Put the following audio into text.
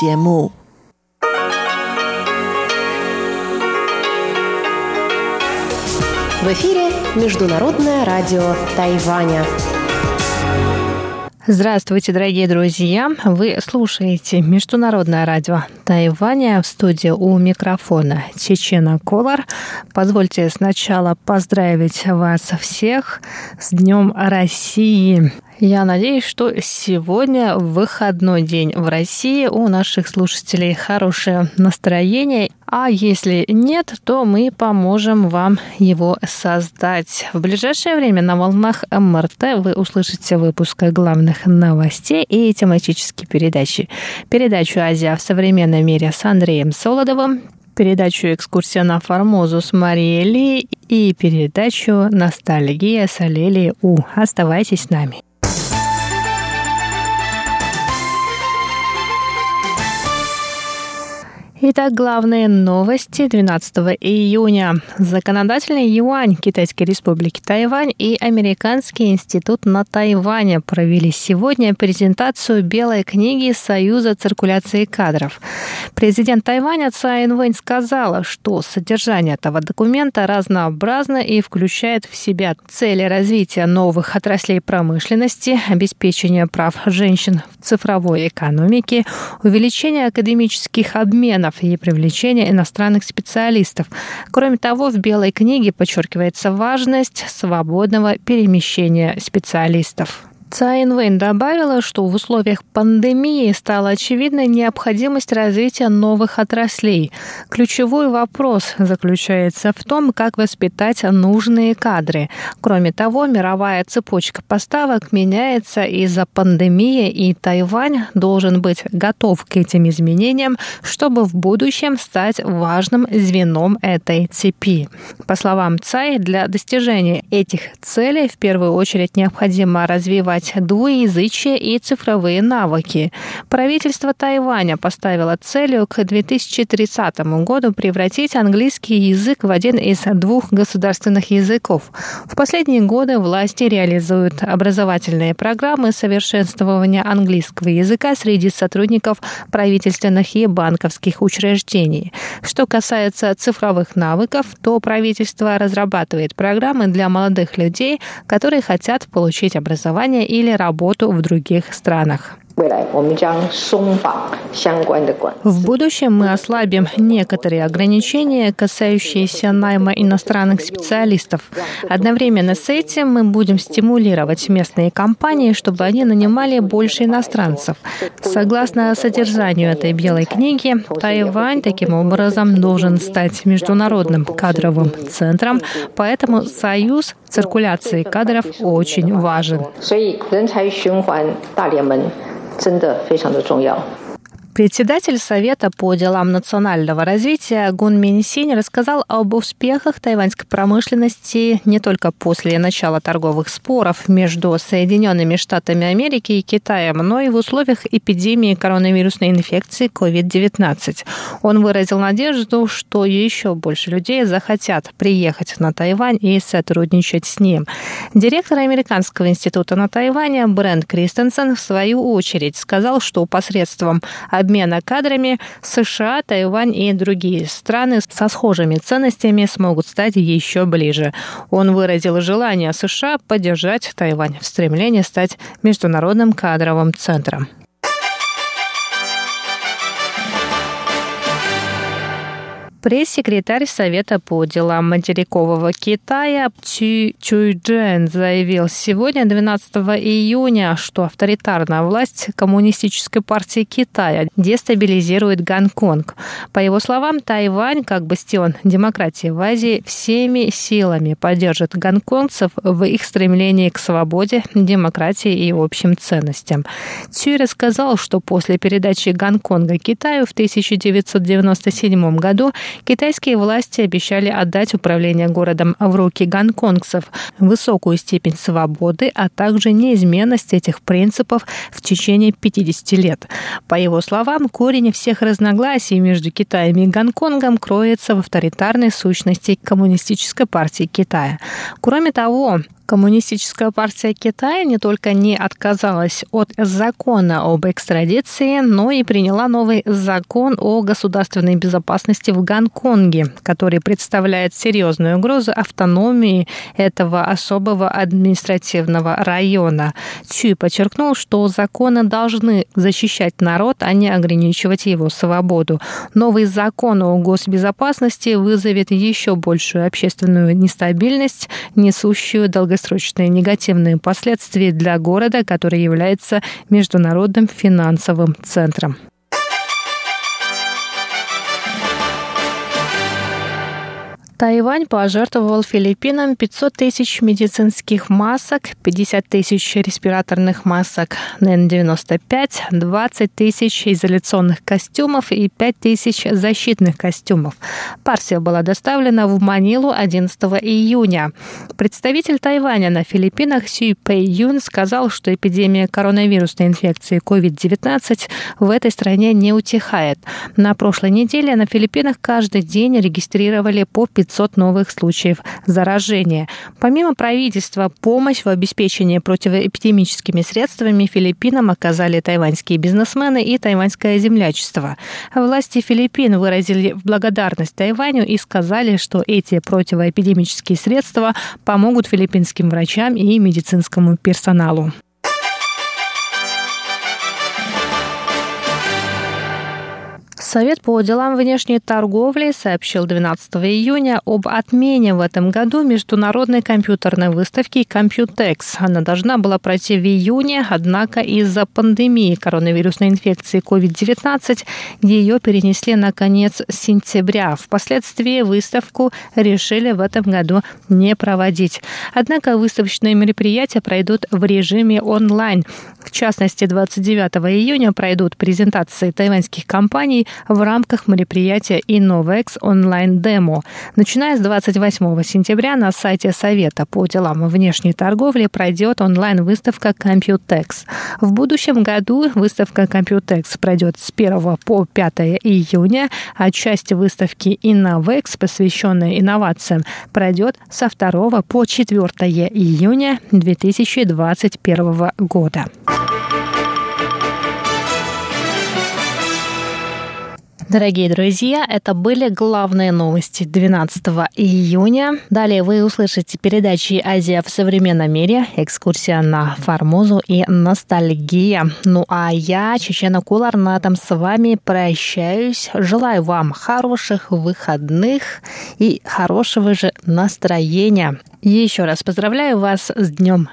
节目。В эфире Международное радио Тайваня. Здравствуйте, дорогие друзья! Вы слушаете Международное радио Тайваня в студии у микрофона Чечена Колор. Позвольте сначала поздравить вас всех с Днем России. Я надеюсь, что сегодня выходной день в России у наших слушателей хорошее настроение. А если нет, то мы поможем вам его создать. В ближайшее время на волнах МРТ вы услышите выпуск главных новостей и тематические передачи. Передачу «Азия в современном мире» с Андреем Солодовым, передачу «Экскурсия на Формозу» с Марией Ли и передачу «Ностальгия» с Алелией У. Оставайтесь с нами. Итак, главные новости 12 июня. Законодательный юань Китайской республики Тайвань и Американский институт на Тайване провели сегодня презентацию Белой книги Союза циркуляции кадров. Президент Тайваня Цай Инвэнь сказала, что содержание этого документа разнообразно и включает в себя цели развития новых отраслей промышленности, обеспечения прав женщин в цифровой экономике, увеличения академических обменов партнеров и привлечения иностранных специалистов. Кроме того, в Белой книге подчеркивается важность свободного перемещения специалистов. Цайн Вэнь добавила, что в условиях пандемии стала очевидной необходимость развития новых отраслей. Ключевой вопрос заключается в том, как воспитать нужные кадры. Кроме того, мировая цепочка поставок меняется из-за пандемии, и Тайвань должен быть готов к этим изменениям, чтобы в будущем стать важным звеном этой цепи. По словам Цай, для достижения этих целей в первую очередь необходимо развивать развивать двуязычие и цифровые навыки. Правительство Тайваня поставило целью к 2030 году превратить английский язык в один из двух государственных языков. В последние годы власти реализуют образовательные программы совершенствования английского языка среди сотрудников правительственных и банковских учреждений. Что касается цифровых навыков, то правительство разрабатывает программы для молодых людей, которые хотят получить образование или работу в других странах. В будущем мы ослабим некоторые ограничения, касающиеся найма иностранных специалистов. Одновременно с этим мы будем стимулировать местные компании, чтобы они нанимали больше иностранцев. Согласно содержанию этой белой книги, Тайвань таким образом должен стать международным кадровым центром, поэтому союз циркуляции кадров очень важен. 真的非常的重要。Председатель Совета по делам национального развития Гун Минсинь рассказал об успехах тайваньской промышленности не только после начала торговых споров между Соединенными Штатами Америки и Китаем, но и в условиях эпидемии коронавирусной инфекции COVID-19. Он выразил надежду, что еще больше людей захотят приехать на Тайвань и сотрудничать с ним. Директор Американского института на Тайване Брент Кристенсен в свою очередь сказал, что посредством обмена кадрами США, Тайвань и другие страны со схожими ценностями смогут стать еще ближе. Он выразил желание США поддержать Тайвань в стремлении стать международным кадровым центром. Пресс-секретарь Совета по делам материкового Китая Чу Чуйджен заявил сегодня, 12 июня, что авторитарная власть Коммунистической партии Китая дестабилизирует Гонконг. По его словам, Тайвань, как бастион демократии в Азии, всеми силами поддержит гонконгцев в их стремлении к свободе, демократии и общим ценностям. Цюй рассказал, что после передачи Гонконга Китаю в 1997 году Китайские власти обещали отдать управление городом в руки гонконгцев, высокую степень свободы, а также неизменность этих принципов в течение 50 лет. По его словам, корень всех разногласий между Китаем и Гонконгом кроется в авторитарной сущности Коммунистической партии Китая. Кроме того, Коммунистическая партия Китая не только не отказалась от закона об экстрадиции, но и приняла новый закон о государственной безопасности в Гонконге, который представляет серьезную угрозу автономии этого особого административного района. Чуй подчеркнул, что законы должны защищать народ, а не ограничивать его свободу. Новый закон о госбезопасности вызовет еще большую общественную нестабильность, несущую долгосрочную долгосрочные негативные последствия для города, который является международным финансовым центром. Тайвань пожертвовал Филиппинам 500 тысяч медицинских масок, 50 тысяч респираторных масок НН-95, 20 тысяч изоляционных костюмов и 5 тысяч защитных костюмов. Партия была доставлена в Манилу 11 июня. Представитель Тайваня на Филиппинах Сюй Пэй Юн сказал, что эпидемия коронавирусной инфекции COVID-19 в этой стране не утихает. На прошлой неделе на Филиппинах каждый день регистрировали по 500 500 новых случаев заражения. Помимо правительства, помощь в обеспечении противоэпидемическими средствами Филиппинам оказали тайваньские бизнесмены и тайваньское землячество. Власти Филиппин выразили благодарность Тайваню и сказали, что эти противоэпидемические средства помогут филиппинским врачам и медицинскому персоналу. Совет по делам внешней торговли сообщил 12 июня об отмене в этом году международной компьютерной выставки Computex. Она должна была пройти в июне, однако из-за пандемии коронавирусной инфекции COVID-19 ее перенесли на конец сентября. Впоследствии выставку решили в этом году не проводить. Однако выставочные мероприятия пройдут в режиме онлайн. В частности, 29 июня пройдут презентации тайваньских компаний в рамках мероприятия Innovex онлайн демо. Начиная с 28 сентября на сайте Совета по делам внешней торговли пройдет онлайн-выставка Computex. В будущем году выставка Computex пройдет с 1 по 5 июня, а часть выставки Innovex, посвященная инновациям, пройдет со 2 по 4 июня 2021 года. Дорогие друзья, это были главные новости 12 июня. Далее вы услышите передачи «Азия в современном мире», экскурсия на Формозу и ностальгия. Ну а я, Чечена Кулар, на этом с вами прощаюсь. Желаю вам хороших выходных и хорошего же настроения. Еще раз поздравляю вас с Днем